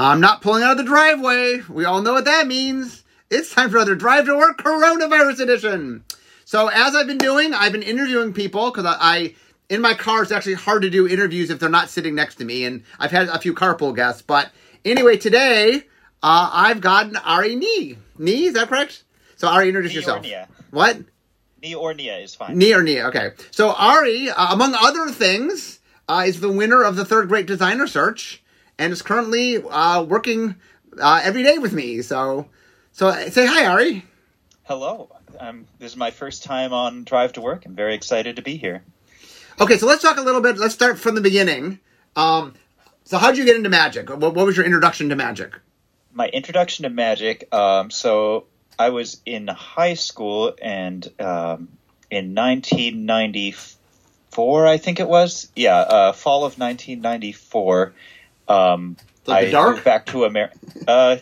I'm not pulling out of the driveway. We all know what that means. It's time for another Drive to Work Coronavirus Edition. So, as I've been doing, I've been interviewing people because I, I, in my car, it's actually hard to do interviews if they're not sitting next to me. And I've had a few carpool guests. But anyway, today, uh, I've gotten Ari Nieh. Nee, is that correct? So, Ari, introduce Nee yourself. What? Nee or Nia is fine. Nee or Nia, okay. So Ari, uh, among other things, uh, is the winner of the third Great Designer Search, and is currently uh, working uh, every day with me. So, so say hi, Ari. Hello. Um, this is my first time on Drive to Work. I'm very excited to be here. Okay, so let's talk a little bit. Let's start from the beginning. Um, so, how did you get into magic? What, what was your introduction to magic? My introduction to magic. Um, so I was in high school, and um, in 1994, I think it was. Yeah, uh, fall of 1994. Um, Like the I dark? moved back to America. Uh,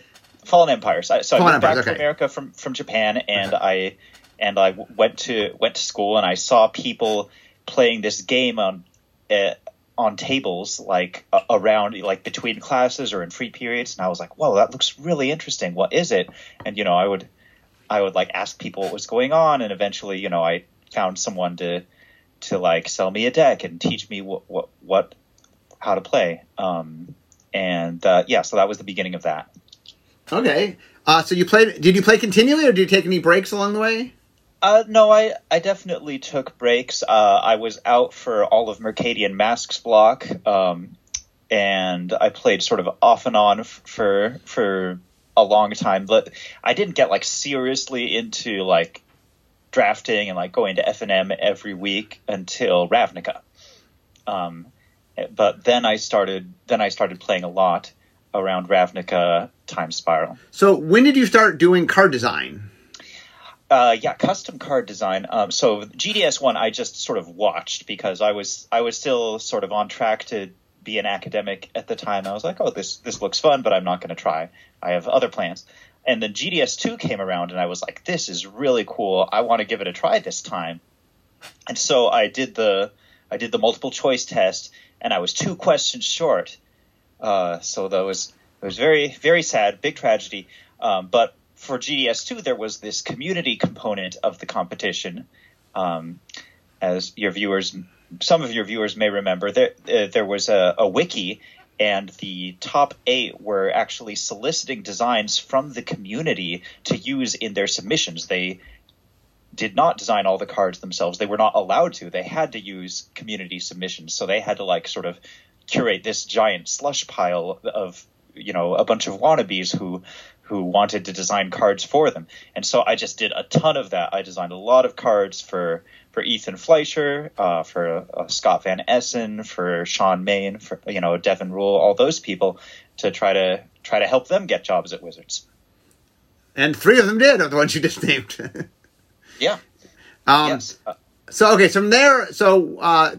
Fallen Empires. I, so Fallen I moved back Empires, to. America from, from Japan, and I and I went to went to school, and I saw people playing this game on uh, on tables, like uh, around, like between classes or in free periods, and I was like, "Whoa, that looks really interesting. What is it?" And you know, I would I would like ask people what was going on, and eventually, you know, I found someone to to like sell me a deck and teach me what what, what how to play. Um, and uh, yeah, so that was the beginning of that. Okay. Uh, so you played? Did you play continually, or did you take any breaks along the way? Uh, no, I, I definitely took breaks. Uh, I was out for all of Mercadian Masques block, um, and I played sort of off and on f- for for a long time. But I didn't get like seriously into like drafting and like going to F and M every week until Ravnica. Um, but then I started then I started playing a lot around Ravnica Time Spiral. So when did you start doing card design? Uh, yeah, custom card design. Um, so GDS one, I just sort of watched because I was I was still sort of on track to be an academic at the time. I was like, oh, this this looks fun, but I'm not going to try. I have other plans. And then GDS two came around, and I was like, this is really cool. I want to give it a try this time. And so I did the I did the multiple choice test, and I was two questions short. Uh, so that was it was very very sad, big tragedy. Um, but for GDS2, there was this community component of the competition. Um, as your viewers, some of your viewers may remember, there uh, there was a, a wiki, and the top eight were actually soliciting designs from the community to use in their submissions. They did not design all the cards themselves. They were not allowed to. They had to use community submissions. So they had to like sort of curate this giant slush pile of you know a bunch of wannabes who who wanted to design cards for them. And so I just did a ton of that. I designed a lot of cards for for Ethan Fleischer, uh, for uh, Scott Van Essen, for Shawn Main, for you know Devin Rule, all those people to try to try to help them get jobs at Wizards. And three of them did, the ones you just named. Yeah. um, yes. Uh, So okay, so from there, so uh,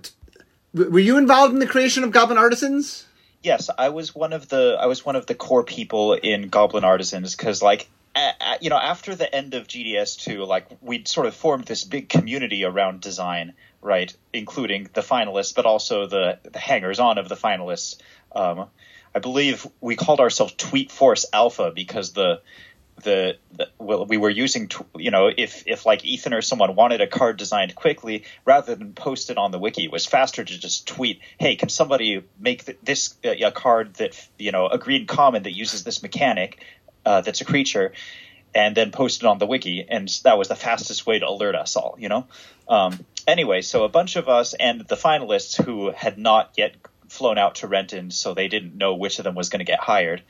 were you involved in the creation of Goblin Artisans? yes, I was one of the I was one of the core people in Goblin Artisans because like a, you know after the end of GDS two like we'd sort of formed this big community around design right including the finalists but also the the hangers on of the finalists. Um, I believe we called ourselves Tweet Force Alpha because the the, the well, we were using you know if if like Ethan or someone wanted a card designed quickly rather than post it on the wiki it was faster to just tweet hey can somebody make th- this uh, a card that you know a green common that uses this mechanic uh, that's a creature and then post it on the wiki and that was the fastest way to alert us all you know? Um, anyway so a bunch of us and the finalists who had not yet flown out to Renton so they didn't know which of them was going to get hired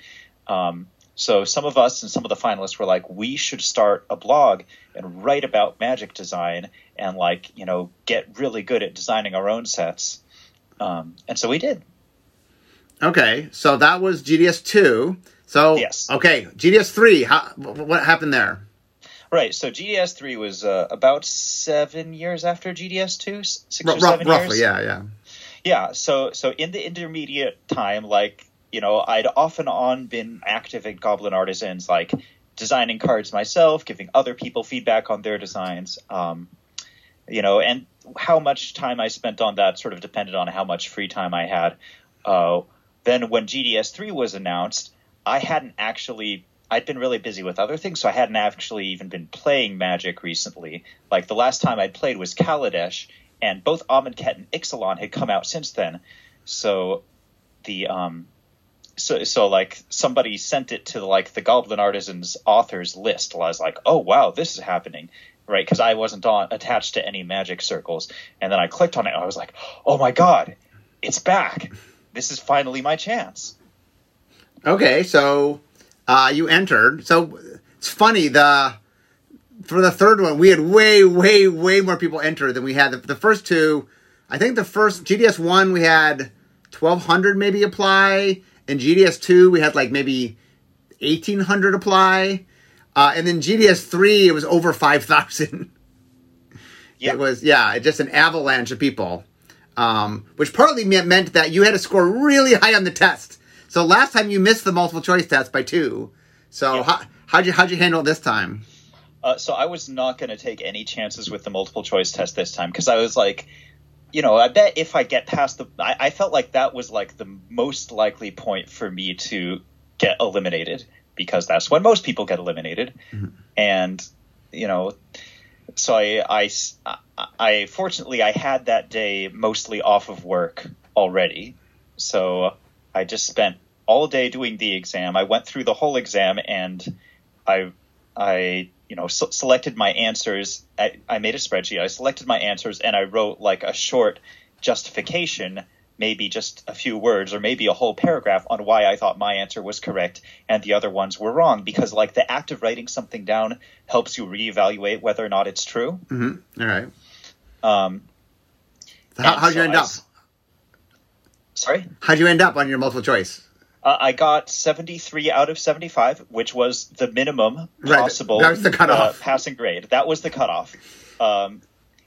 um, so some of us and some of the finalists were like, we should start a blog and write about magic design and like, you know, get really good at designing our own sets. Um, and so we did. Okay, so that was GDS two. So Yes. okay, GDS three. How what happened there? Right. So GDS three was uh, about seven years after GDS two, six R- or seven roughly, years. yeah, yeah. Yeah. So so in the intermediate time, like you know, I'd off and on been active at Goblin Artisans, like designing cards myself, giving other people feedback on their designs. Um, you know, and how much time I spent on that sort of depended on how much free time I had. Uh, then when GDS three was announced, I hadn't actually I'd been really busy with other things, so I hadn't actually even been playing Magic recently. Like the last time I'd played was Kaladesh, and both Amonkhet and Ixalan had come out since then. So the um so so like somebody sent it to like the Goblin Artisans authors list. I was like, oh wow, this is happening, right? Because I wasn't on attached to any Magic circles, and then I clicked on it, and I was like, oh my god, it's back! This is finally my chance. Okay, so uh, you entered. So it's funny the for the third one we had way way way more people enter than we had the, the first two. I think the first GDS one we had twelve hundred maybe apply, and GDS two we had like maybe eighteen hundred apply, uh, and then GDS three it was over five thousand. Yeah. It was yeah, just an avalanche of people, um, which partly meant that you had to score really high on the test. So last time you missed the multiple choice test by two. So Yeah. how, how'd you how'd you handle it this time? Uh, so I was not going to take any chances with the multiple choice test this time because I was like, you know, I bet if I get past the, I, I felt like that was like the most likely point for me to get eliminated because that's when most people get eliminated, mm-hmm. and you know, so I, I, I fortunately I had that day mostly off of work already, so I just spent all day doing the exam. I went through the whole exam and I I you know s- selected my answers. I, I made a spreadsheet. I selected my answers and I wrote like a short justification, maybe just a few words or maybe a whole paragraph on why I thought my answer was correct and the other ones were wrong. Because like the act of writing something down helps you reevaluate whether or not it's true. Mm-hmm. All right. Um, So how, how'd you end I up? sorry. How'd you end up on your multiple choice? Uh, I got 73 out of 75, which was the minimum Right, possible that was the cutoff. Uh, passing grade. That was the cutoff. Um,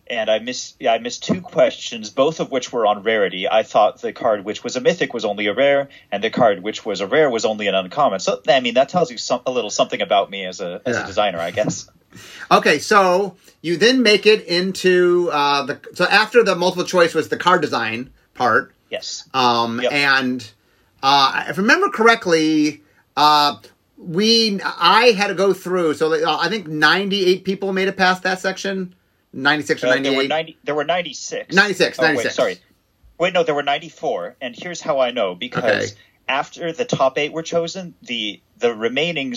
and I missed, yeah, I missed two questions, both of which were on rarity. I thought the card which was a mythic was only a rare, and the card which was a rare was only an uncommon. So, I mean, that tells you some, a little something about me as a as Yeah. a designer, I guess. Okay, so you then make it into uh, the so after the multiple choice was the card design part, Yes. um, Yep. and uh, if I remember correctly, uh, we I had to go through. So uh, I think ninety eight people made it past that section, ninety six or Uh, there were 90. There were 96. 96, Oh, wait, 96. sorry. Wait, no, there were 94. And here's how I know because Okay. after the top eight were chosen, the the remaining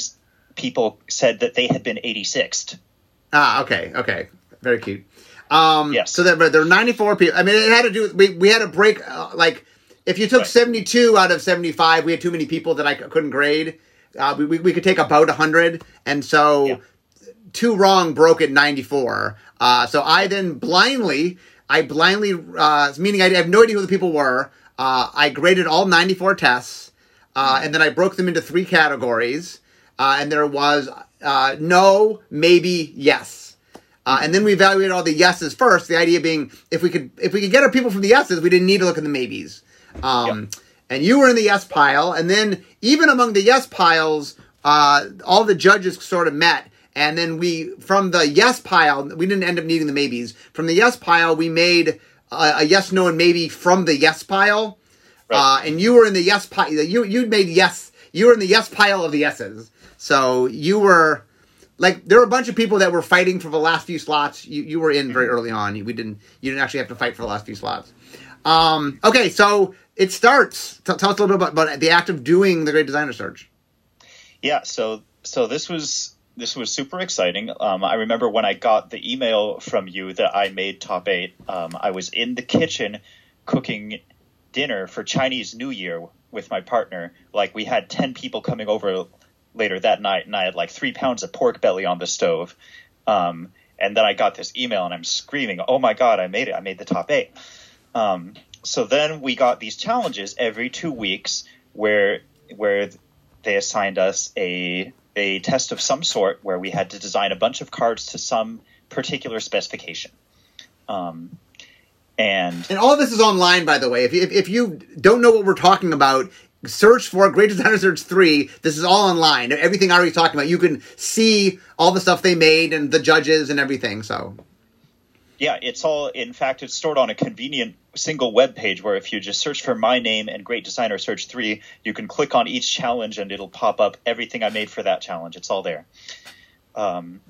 people said that they had been 86th. Ah, okay, okay, very cute. Um, Yes. So there, but there were 94 people. I mean, it had to do. with We we had to break uh, like if you took Right. 72 out of 75, we had too many people that I couldn't grade. Uh, we, we we could take about 100, and so Yeah. two wrong broke at 94. Uh, so I then blindly, I blindly, uh, meaning I have no idea who the people were. Uh, I graded all 94 tests, uh, and then I broke them into three categories. Uh, and there was uh, no, maybe, yes. Uh, and then we evaluated all the yeses first. The idea being, if we could, if we could get our people from the yeses, we didn't need to look at the maybes. Um, And you were in the yes pile, and then even among the yes piles, uh, all the judges sort of met. And then we, from the yes pile, we didn't end up needing the maybes. From the yes pile, we made a, a yes, no, and maybe from the yes pile. Right. Uh, and you were in the yes pile. You you made yes. You were in the yes pile of the yeses. So you were like there were a bunch of people that were fighting for the last few slots. You you were in very early on. We didn't you didn't actually have to fight for the last few slots. Um, okay, so it starts. Tell us a little bit about, about the act of doing the Great Designer Search. Yeah, so so this was this was super exciting. Um, I remember when I got the email from you that I made top eight. Um, I was in the kitchen cooking dinner for Chinese New Year with my partner. Like we had ten people coming over later that night, and I had like three pounds of pork belly on the stove. Um, and then I got this email, and I'm screaming, "Oh my god, I made it! I made the top eight. Um, so then we got these challenges every two weeks where where they assigned us a a test of some sort where we had to design a bunch of cards to some particular specification. Um, and And all this is online, by the way. If you, if, if you don't know what we're talking about, search for Great Designer Search 3. This is all online. Everything Ari's talking about, you can see all the stuff they made and the judges and everything. So, Yeah, it's all. In fact, it's stored on a convenient single web page where if you just search for my name and Great Designer Search Three, you can click on each challenge and it'll pop up everything I made for that challenge. It's all there. Um,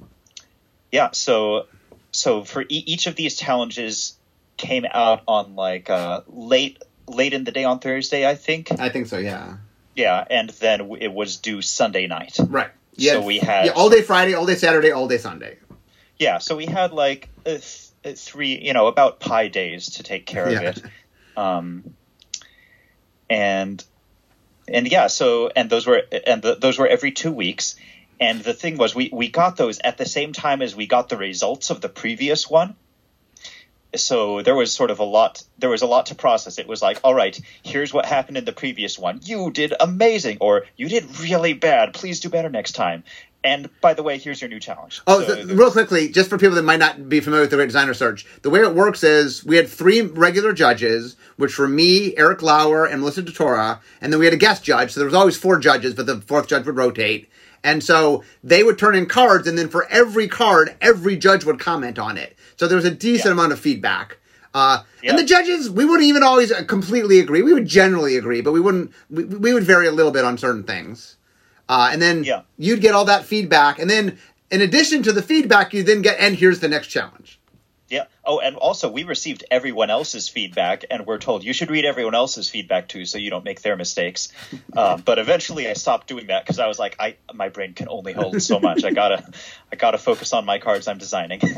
yeah, so so for e- each of these challenges came out on like uh, late late in the day on Thursday, I think. I think so. Yeah. Yeah, and then it was due Sunday night. Right. Yeah. So we had- yeah, all day Friday, all day Saturday, all day Sunday. Yeah, so we had like uh, th- three, you know, about pi days to take care Yeah. of it. Um, and and yeah, so and those were and the, those were every two weeks. And the thing was, we we got those at the same time as we got the results of the previous one. So there was sort of a lot. There was a lot to process. It was like, all right, here's what happened in the previous one. You did amazing, or you did really bad. Please do better next time. And by the way, here's your new challenge. Oh, So so, real quickly, just for people that might not be familiar with the Great Designer Search, the way it works is we had three regular judges, which were me, Erik Lauer, and Melissa DeTora, and then we had a guest judge. So there was always four judges, but the fourth judge would rotate. And so they would turn in cards, and then for every card, every judge would comment on it. So there was a decent Yeah. amount of feedback. Uh, Yeah. And the judges, we wouldn't even always completely agree. We would generally agree, but we wouldn't. We, we would vary a little bit on certain things. Uh, and then Yeah. you'd get all that feedback, and then in addition to the feedback, you then get, and here's the next challenge. Yeah. Oh, and also we received everyone else's feedback, and we're told you should read everyone else's feedback too, so you don't make their mistakes. Um, but eventually, I stopped doing that because I was like, I my brain can only hold so much. I gotta, I gotta focus on my cards I'm designing.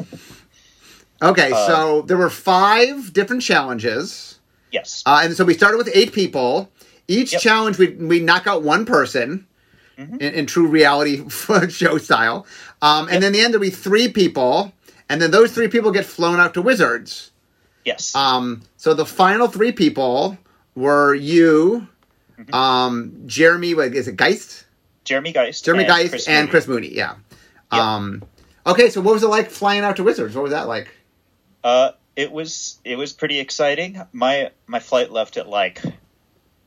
Okay, Uh, so there were five different challenges, yes. uh, and so we started with eight people. Each Yep. challenge, we we knock out one person Mm-hmm. in, in true reality show style, um, and then the end there'll be three people, and then those three people get flown out to Wizards. yes. Um, so the final three people were you, Mm-hmm. um, Jeremy. What is it? Geist. Jeremy Geist. Jeremy and Geist Chris and Mooney. Chris Mooney. Yeah. Yep. Um, okay, so what was it like flying out to Wizards? What was that like? Uh, it was it was pretty exciting. My my flight left at like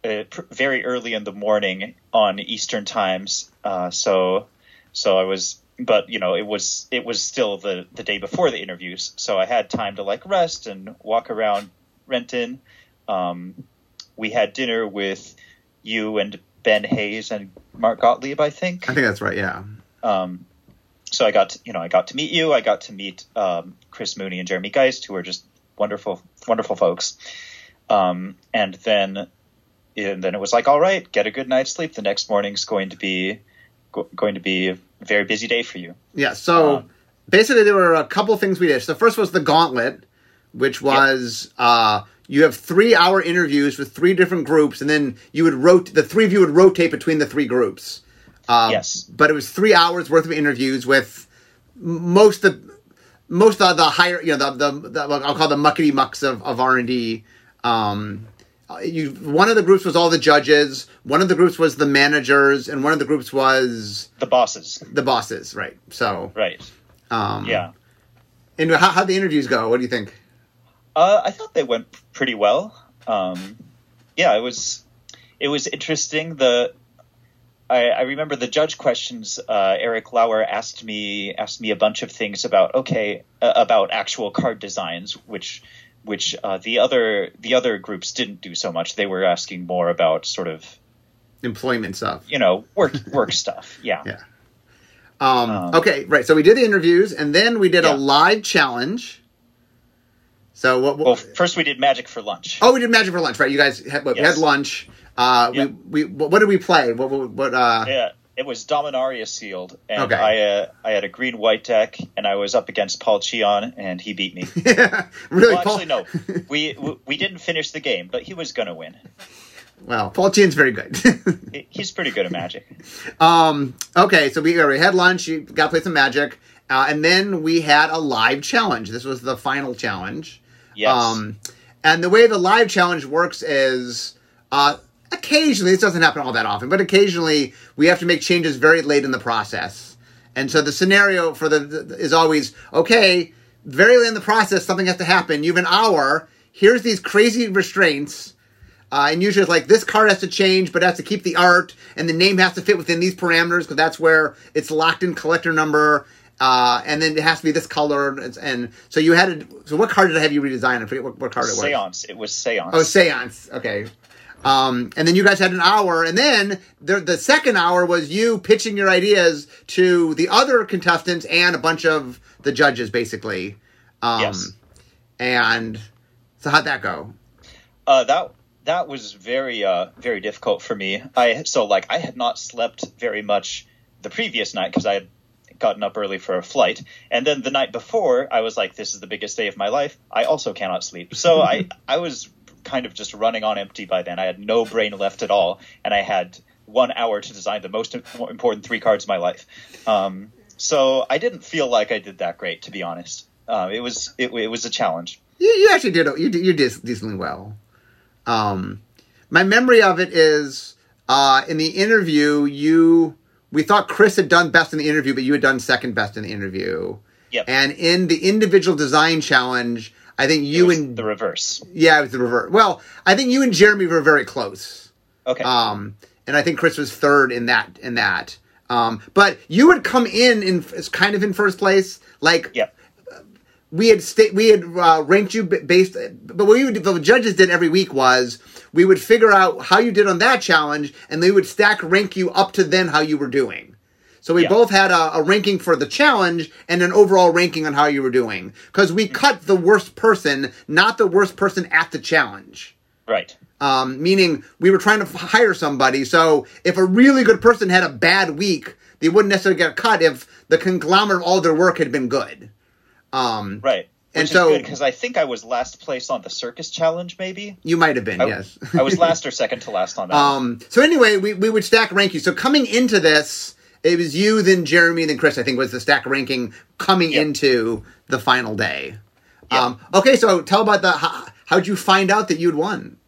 uh, pr- very early in the morning on Eastern times. Uh, so so I was, but you know, it was it was still the the day before the interviews, so I had time to like rest and walk around Renton. Um, we had dinner with you and Ben Hayes and Mark Gottlieb, I think. I think that's right. Yeah. Um, so I got to, you know I got to meet you. I got to meet um, Chris Mooney and Jeremy Geist, who are just wonderful, wonderful folks. Um, and then and then it was like, all right, get a good night's sleep. The next morning's going to be go, going to be a very busy day for you. Yeah. So Um, basically, there were a couple things we did. So the first was the gauntlet, which was uh, you have three hour interviews with three different groups, and then you would rotate. The three of you would rotate between the three groups. Uh, Yes. But it was three hours worth of interviews with most of most of the higher, you know, the the, the I'll call the muckety mucks of of R and D. Um, you one of the groups was all the judges, one of the groups was the managers, and one of the groups was The bosses, the bosses. Right. So right? um, Yeah. And how how the interviews go? What do you think? Uh, I thought they went pretty well. Um, yeah, it was it was interesting. The I, I remember the judge questions. Uh, Erik Lauer asked me asked me a bunch of things about okay uh, about actual card designs, which which uh, the other the other groups didn't do so much. They were asking more about sort of Employment stuff. you know work work stuff. Yeah. Yeah. Um, Um, okay, right. So we did the interviews, and then we did Yeah. a live challenge. So what? what Well, first we did magic for lunch. oh, we did magic for lunch, right? You guys had, what, we Yes. had lunch. Uh, Yep. We we what, what did we play? What what, what uh? Yeah, it was Dominaria sealed, and Okay. I uh, I had a green white deck, and I was up against Paul Cheon, and he beat me. really? well, Paul, actually, no, we we- we didn't finish the game, but he was gonna win. Well, Paul Cheon's very good. He- He's pretty good at Magic. um. Okay, so we, we had lunch. You got to play some magic, uh, and then we had a live challenge. This was the final challenge. Yes. Um, and the way the live challenge works is uh, occasionally, this doesn't happen all that often, but occasionally we have to make changes very late in the process. And so the scenario for the, is always okay. Very late in the process, something has to happen. You have an hour. Here's these crazy restraints. Uh, and usually it's like this card has to change, but it has to keep the art, and the name has to fit within these parameters because that's where it's locked in collector number. Uh, and then it has to be this color, and, and so you had to. So what card did I have you redesign? I forget what, what card it was. Seance. It was Seance. Oh, seance. Okay. Um, and then you guys had an hour, and then the, the second hour was you pitching your ideas to the other contestants and a bunch of the judges, basically. Um, Yes. And so how'd that go? Uh, that that was very uh, very difficult for me. I so like I had not slept very much the previous night because I had gotten up early for a flight, and then the night before I was like, "This is the biggest day of my life." I also cannot sleep, so I I was kind of just running on empty by then. I had no brain left at all, and I had one hour to design the most important three cards of my life. Um, so I didn't feel like I did that great, to be honest. Uh, it was it, it was a challenge. You, you actually did you did, you did decently well. Um, my memory of it is uh, in the interview you we thought Chris had done best in the interview, but you had done second best in the interview. Yep. And in the individual design challenge, I think you and the reverse. yeah, it was the reverse. Well, I think you and Jeremy were very close. Okay. Um, and I think Chris was third in that in that. Um, but you would come in in kind of in first place, like yep. we had sta- we had uh, ranked you based, but what we would what the judges did every week was we would figure out how you did on that challenge, and they would stack rank you up to then how you were doing. So we Yeah. both had a, a ranking for the challenge and an overall ranking on how you were doing because we cut the worst person, not the worst person at the challenge Right. um, meaning we were trying to hire somebody. So if a really good person had a bad week, they wouldn't necessarily get cut if the conglomerate of all their work had been good. Um, Right. And Which so- is good because I think I was last place on the circus challenge. Maybe you might have been, I, yes. I was last or second to last on that. um, so anyway, we, we would stack rank you. So coming into this, it was you, then Jeremy, then Chris. I think was the stack ranking coming Yep. into the final day. Yep. Um, okay, so tell about the how, how'd you find out that you'd won?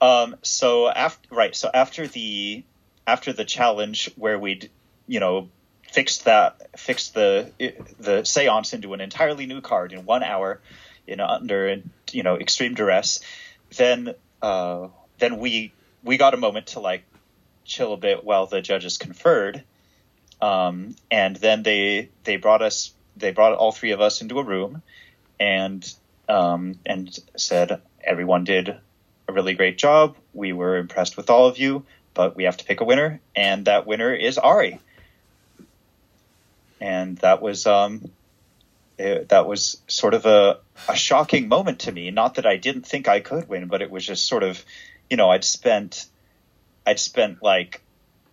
Um, so after right, so after the after the challenge where we'd you know fixed that fixed the the seance into an entirely new card in one hour, you know under you know extreme duress, then uh, then we we got a moment to like chill a bit while the judges conferred, um, and then they they brought us they brought all three of us into a room, and um, and said everyone did a really great job. We were impressed with all of you, but we have to pick a winner, and that winner is Ari. And that was um, it, that was sort of a, a shocking moment to me. Not that I didn't think I could win, but it was just sort of, you know, I'd spent I'd spent like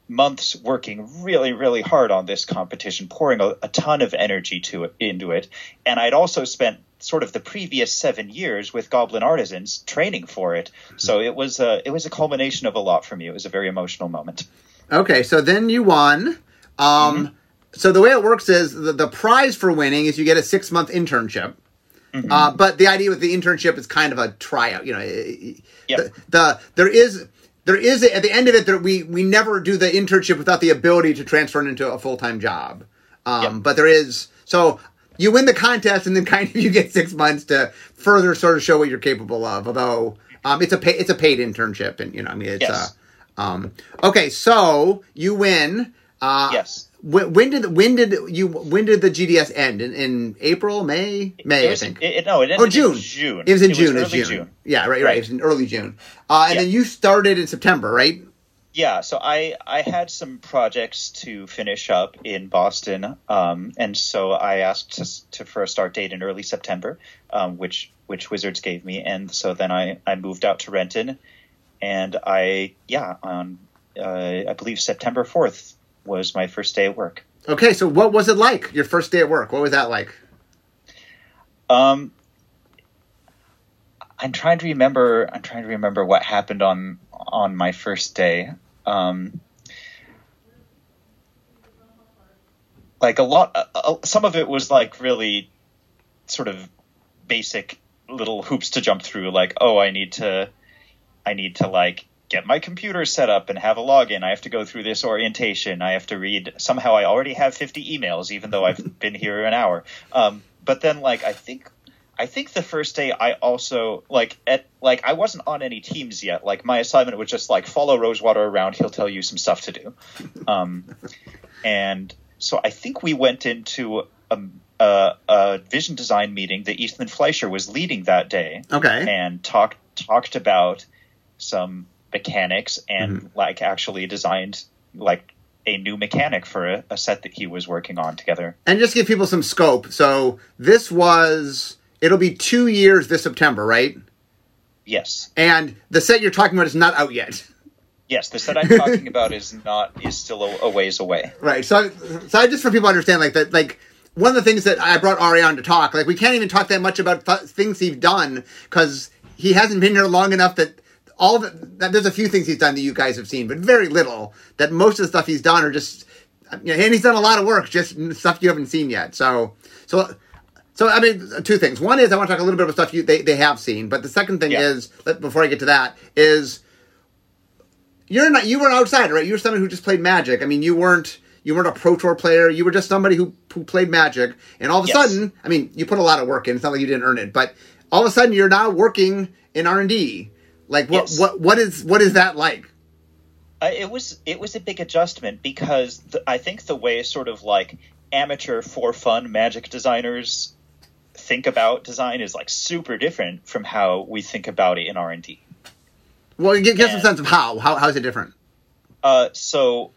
months working really, really hard on this competition, pouring a, a ton of energy to it, into it, and I'd also spent sort of the previous seven years with Goblin Artisans training for it. So it was a it was a culmination of a lot for me. It was a very emotional moment. Okay, so then you won. Um, So the way it works is the, the prize for winning is you get a six month internship. Uh, but the idea with the internship is kind of a tryout. You know, Yep. the, the there is there is at the end of it that we we never do the internship without the ability to transfer it into a full time job. Um, Yep. But there is so you win the contest and then kind of you get six months to further sort of show what you're capable of. Although um, it's a pay, it's a paid internship and you know I mean it's Yes. uh, um, okay so you win. Uh, Yes. When, when did when did you when did the GDS end in, in April May May It I was, think it, it- no, it ended oh June in June. it was in June early June. June. yeah right right Right. it was in early June uh, and Yeah. then you started in September right Yeah, so I I had some projects to finish up in Boston, um, and so I asked to, to for a start date in early September, um, which which Wizards gave me, and so then I I moved out to Renton, and I yeah on uh, I believe September fourth was my first day at work. okay so what was it like your first day at work what was that like Um, I'm trying to remember. I'm trying to remember what happened on on my first day. Um, like a lot. Uh, uh, some of it was like really sort of basic little hoops to jump through. Like, oh, I need to, I need to like get my computer set up and have a login. I have to go through this orientation. I have to read. Somehow, I already have 50 emails, even though I've been here an hour. Um, but then, like, I think, I think the first day I also like at like I wasn't on any teams yet. Like my assignment was just like follow Rosewater around. He'll tell you some stuff to do. Um, and so I think we went into a, a, a vision design meeting that Ethan Fleischer was leading that day, Okay. and talked talked about some mechanics and Mm-hmm. like actually designed like a new mechanic for a, a set that he was working on together. And just give people some scope. So this was it'll be two years this September, right? Yes, And the set you're talking about is not out yet. yes, the set I'm talking about is not is still a, a ways away. Right. So, so I just for people to understand, like that, like one of the things that I brought Ari on to talk, like we can't even talk that much about th- things he's done because he hasn't been here long enough that all the, that there's a few things he's done that you guys have seen, but very little. That most of the stuff he's done are just, you know, and he's done a lot of work, just stuff you haven't seen yet. So, so. So I mean, two things. One is I want to talk a little bit about stuff you they, they have seen, but the second thing Yeah. is before I get to that is you're not you were an outsider, right? You were somebody who just played Magic. I mean, you weren't you weren't a pro tour player. You were just somebody who who played Magic, and all of a Yes. sudden, I mean, you put a lot of work in. It's not like you didn't earn it, but all of a sudden, you're now working in R and D. Like, what Yes. what what is what is that like? Uh, it was it was a big adjustment because the, I think the way sort of like amateur for fun magic designers think about design is like super different from how we think about it in R and D. Well, give, give a sense of how how how is it different? Uh, so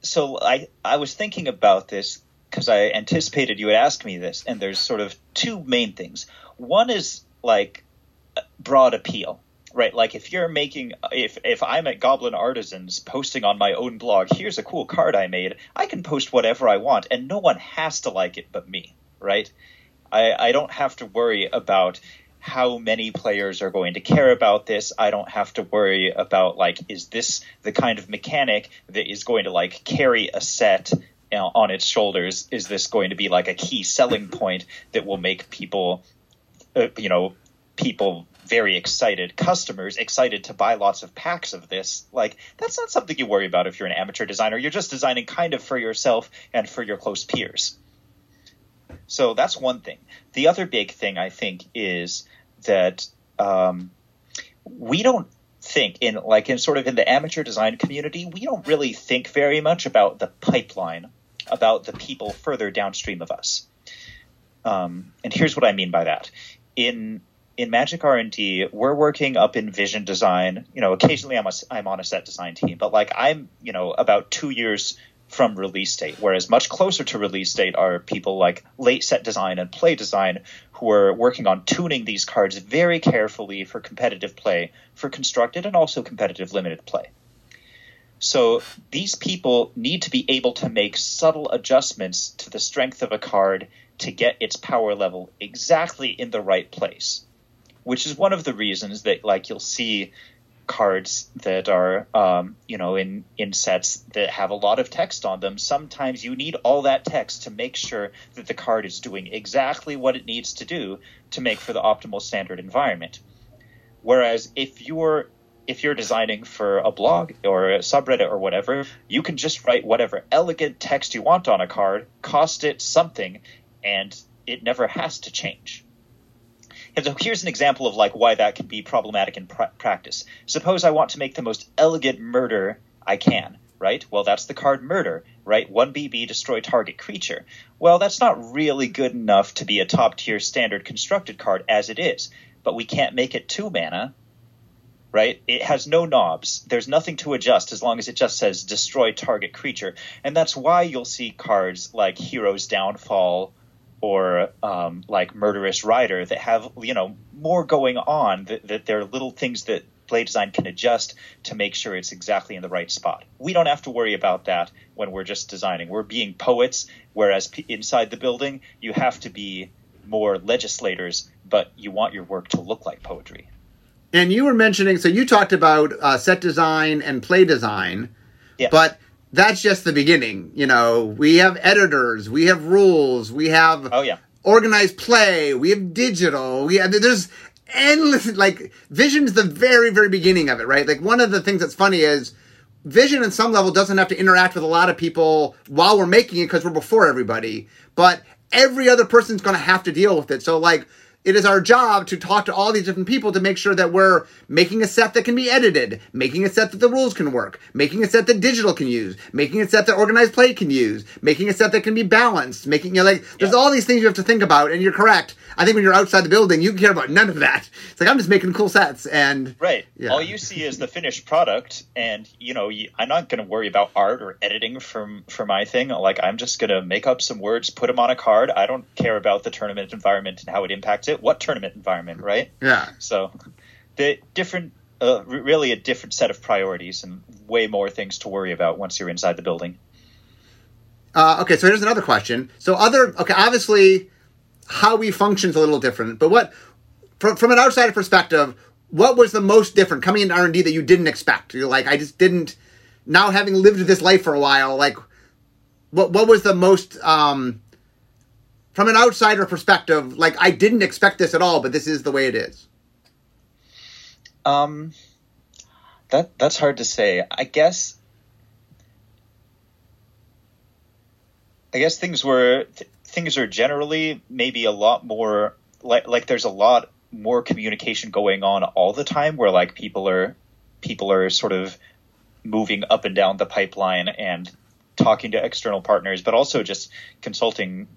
so I I was thinking about this because I anticipated you would ask me this, and there's sort of two main things. One is like broad appeal, right? Like if you're making if if I'm at Goblin Artisans posting on my own blog, here's a cool card I made. I can post whatever I want, and no one has to like it but me, right? I I don't have to worry about how many players are going to care about this. I don't have to worry about like is this the kind of mechanic that is going to like carry a set you know, on its shoulders? Is this going to be like a key selling point that will make people uh, you know people very excited customers excited to buy lots of packs of this like that's not something you worry about if you're an amateur designer. You're just designing kind of for yourself and for your close peers. So that's one thing. The other big thing i think is that um, we don't think in like in sort of in the amateur design community we don't really think very much about the pipeline about the people further downstream of us. Um, and here's what i mean by that. In in magic r&d we're working up in vision design. You know occasionally i'm, a, I'm on a set design team but like i'm you know about two years from release date whereas much closer to release date are people like late set design and play design who are working on tuning these cards very carefully for competitive play for constructed and also competitive limited play. So these people need to be able to make subtle adjustments to the strength of a card to get its power level exactly in the right place which is one of the reasons that like you'll see cards that are um, you know in in sets that have a lot of text on them. Sometimes you need all that text to make sure that the card is doing exactly what it needs to do to make for the optimal standard environment. Whereas if you're if you're designing for a blog or a subreddit or whatever you can just write whatever elegant text you want on a card cost it something and it never has to change here's an example of like why that can be problematic in pra- practice. Suppose I want to make the most elegant murder I can, right? Well, that's the card murder, right? 1BB destroy target creature. Well, that's not really good enough to be a top tier standard constructed card as it is, but we can't make it 2 mana, right? It has no knobs. There's nothing to adjust as long as it just says destroy target creature. And that's why you'll see cards like Hero's Downfall or um, like Murderous Rider that have you know more going on that, that they're little things that play design can adjust to make sure it's exactly in the right spot. We don't have to worry about that when we're just designing. We're being poets, whereas p- inside the building you have to be more legislators, but you want your work to look like poetry. And you were mentioning, so you talked about uh, set design and play design, Yeah. but that's just the beginning. You know, we have editors, we have rules, we have Oh yeah. organized play, we have digital, we have, there's endless, like, Vision's the very, very beginning of it, right? Like, one of the things that's funny is Vision, in some level, doesn't have to interact with a lot of people while we're making it because we're before everybody, but every other person's going to have to deal with it. So, like, it is our job to talk to all these different people to make sure that we're making a set that can be edited, making a set that the rules can work, making a set that digital can use, making a set that organized play can use, making a set that can be balanced, making you know, like there's Yeah. all these things you have to think about, and you're correct. I think when you're outside the building, you care about none of that. It's like I'm just making cool sets, and Right. Yeah. All you see is the finished product, and you know, I'm not going to worry about art or editing from for my thing. Like, I'm just going to make up some words, put them on a card. I don't care about the tournament environment and how it impacts it. What tournament environment, right? yeah, So, the different, uh, really a different set of priorities and way more things to worry about once you're inside the building. Uh, okay, so here's another question. So other okay, obviously how we function is a little different, but what from from an outsider perspective, what was the most different coming into R and D that you didn't expect? You're like, I just didn't. Now having lived this life for a while, like, what what was the most um, from an outsider perspective? Like, I didn't expect this at all, but this is the way it is. Um, that that's hard to say. I guess. I guess things were things are generally maybe a lot more like like there's a lot more communication going on all the time where like people are people are sort of moving up and down the pipeline and talking to external partners but also just consulting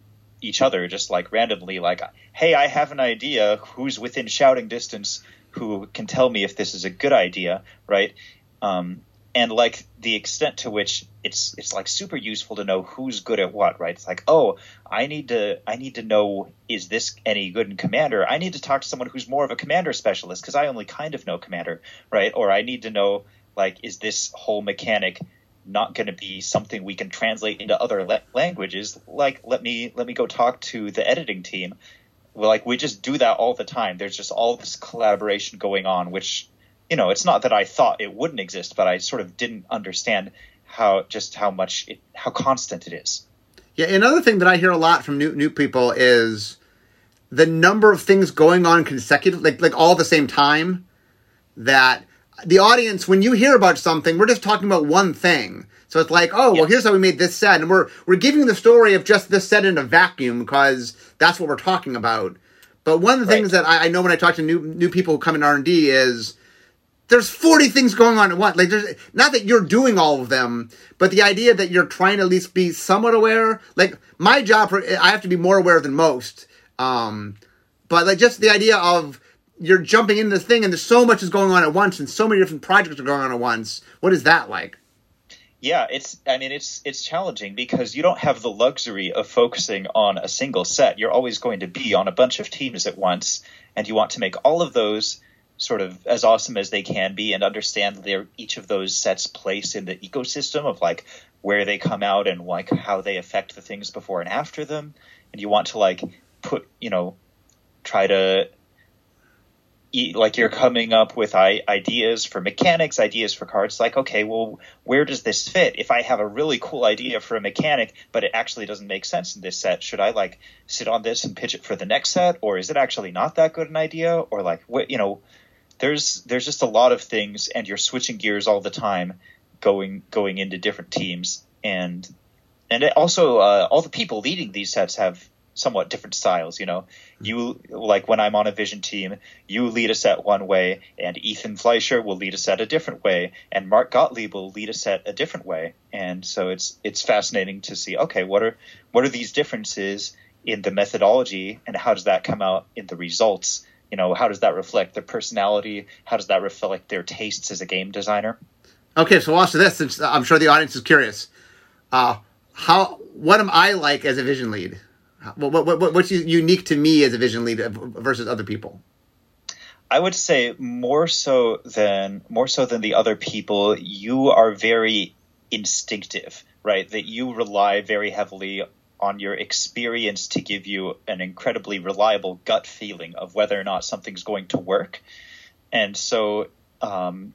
each other just like randomly like hey i have an idea. Who's within shouting distance who can tell me if this is a good idea? Right? Um, and like the extent to which it's it's like super useful to know who's good at what right? It's like oh i need to i need to know is this any good in commander? I need to talk to someone who's more of a commander specialist because i only kind of know commander right? Or i need to know like is this whole mechanic not going to be something we can translate into other la- languages? Like let me let me go talk to the editing team. Well, like we just do that all the time. There's just all this collaboration going on which you know it's not that i thought it wouldn't exist but i sort of didn't understand how just how much it how constant it is Yeah, another thing that I hear a lot from new new people is the number of things going on consecutive, like like all at the same time. That the audience, when you hear about something, we're just talking about one thing. So it's like, oh, well, Yeah. here's how we made this set, and we're we're giving the story of just this set in a vacuum because that's what we're talking about. But one of the Right. things that I, I know when I talk to new new people who come in R and D is there's 40 things going on at once. Like there's not that you're doing all of them, but the idea that you're trying to at least be somewhat aware. Like my job, I have to be more aware than most. Um, but like just the idea of you're jumping into this thing and there's so much is going on at once and so many different projects are going on at once. What is that like? yeah it's i mean it's it's challenging because you don't have the luxury of focusing on a single set you're always going to be on a bunch of teams at once and you want to make all of those sort of as awesome as they can be and understand their each of those sets place in the ecosystem of like where they come out and like how they affect the things before and after them and you want to like put you know try to eat, like you're coming up with I- ideas for mechanics, ideas for cards. Like, okay, well, where does this fit? If I have a really cool idea for a mechanic, but it actually doesn't make sense in this set, should I like sit on this and pitch it for the next set, or is it actually not that good an idea? Or like, what you know, there's there's just a lot of things, and you're switching gears all the time, going going into different teams, and and it also uh, all the people leading these sets have somewhat different styles. You know, you like when I'm on a vision team, you lead a set one way, and Ethan Fleischer will lead a set a different way, and Mark Gottlieb will lead a set a different way. And so it's it's fascinating to see. Okay, what are what are these differences in the methodology, and how does that come out in the results? You know, how does that reflect their personality? How does that reflect their tastes as a game designer? Okay, so watch this, since I'm sure the audience is curious. Uh, how what am I like as a vision lead? What, what, what what's unique to me as a vision lead versus other people? I would say more so than more so than the other people, you are very instinctive, right? That you rely very heavily on your experience to give you an incredibly reliable gut feeling of whether or not something's going to work. And so um,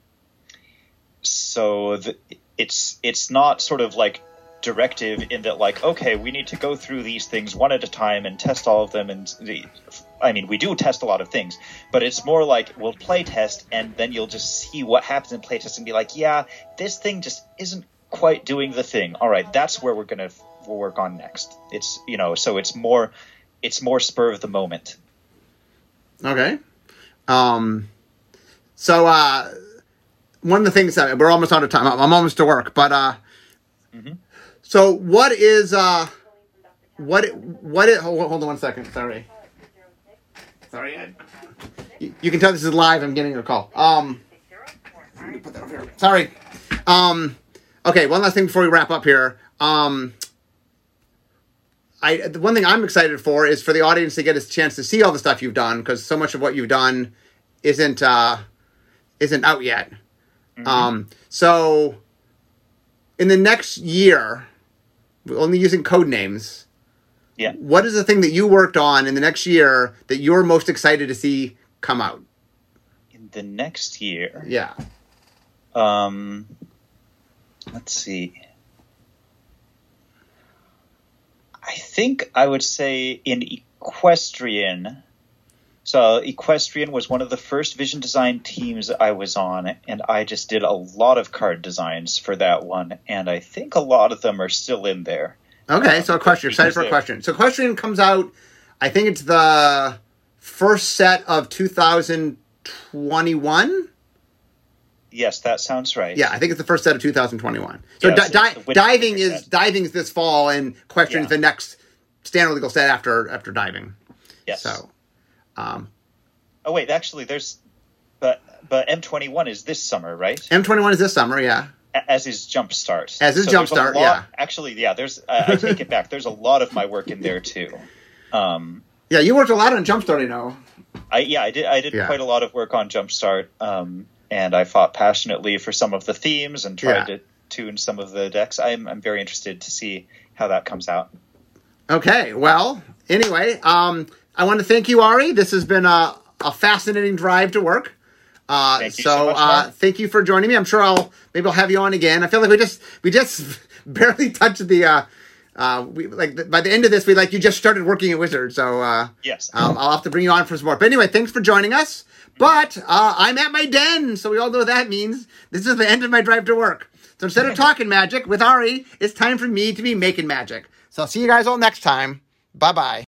so the, it's it's not sort of like directive in that like okay we need to go through these things one at a time and test all of them and the, i mean we do test a lot of things but it's more like we'll play test and then you'll just see what happens in playtest and be like yeah this thing just isn't quite doing the thing all right that's where we're gonna work on next it's you know so it's more it's more spur of the moment Okay. Um, so uh, one of the things that we're almost out of time. I'm, I'm almost to work, but uh, so what is uh, what it- what it, hold, hold on one second. Sorry. Sorry, Ed. You, you can tell this is live. I'm getting a call. Um, let me put that over here. Sorry. Um, okay, one last thing before we wrap up here. Um, I the one thing I'm excited for is for the audience to get a chance to see all the stuff you've done because so much of what you've done isn't uh, isn't out yet. Um, so in the next year, only using code names. Yeah. What is the thing that you worked on in the next year that you're most excited to see come out? In the next year, Yeah. um, let's see. I think I would say in Equestrian. So Equestrian was one of the first vision design teams I was on, and I just did a lot of card designs for that one, and I think a lot of them are still in there. Okay, so a um, question. Excited for Equestrian. So Equestrian comes out. I think it's the first set of 2021. Yes, that sounds right. Yeah, I think it's the first set of 2021. So Yeah, di- so di- it's the winter diving is set. diving is this fall, and Equestrian is Yeah. the next standard legal set after after diving. Yes. So, um, Oh wait, actually, there's, but but M21 is this summer, right? M21 is this summer. Yeah. As is Jumpstart. As is there's a Jumpstart, lot- yeah. Actually, yeah. There's. I, I take it back. There's a lot of my work in there too. Um, Yeah, you worked a lot on Jumpstart, I know. I yeah, I did. I did Yeah. quite a lot of work on Jumpstart. Um, and I fought passionately for some of the themes and tried Yeah. to tune some of the decks. I'm I'm very interested to see how that comes out. Okay, well, anyway, um, I want to thank you, Ari. This has been a, a fascinating drive to work. Uh, Thank you so, so much, uh, thank you for joining me. I'm sure I'll maybe I'll have you on again. I feel like we just we just barely touched the uh, uh, we like by the end of this we like you just started working at Wizard. So uh, Yes. um, I'll have to bring you on for some more. But anyway, thanks for joining us. But uh, I'm at my den, so we all know what that means. This is the end of my drive to work. So instead of talking magic with Ari, it's time for me to be making magic. So I'll see you guys all next time. Bye bye.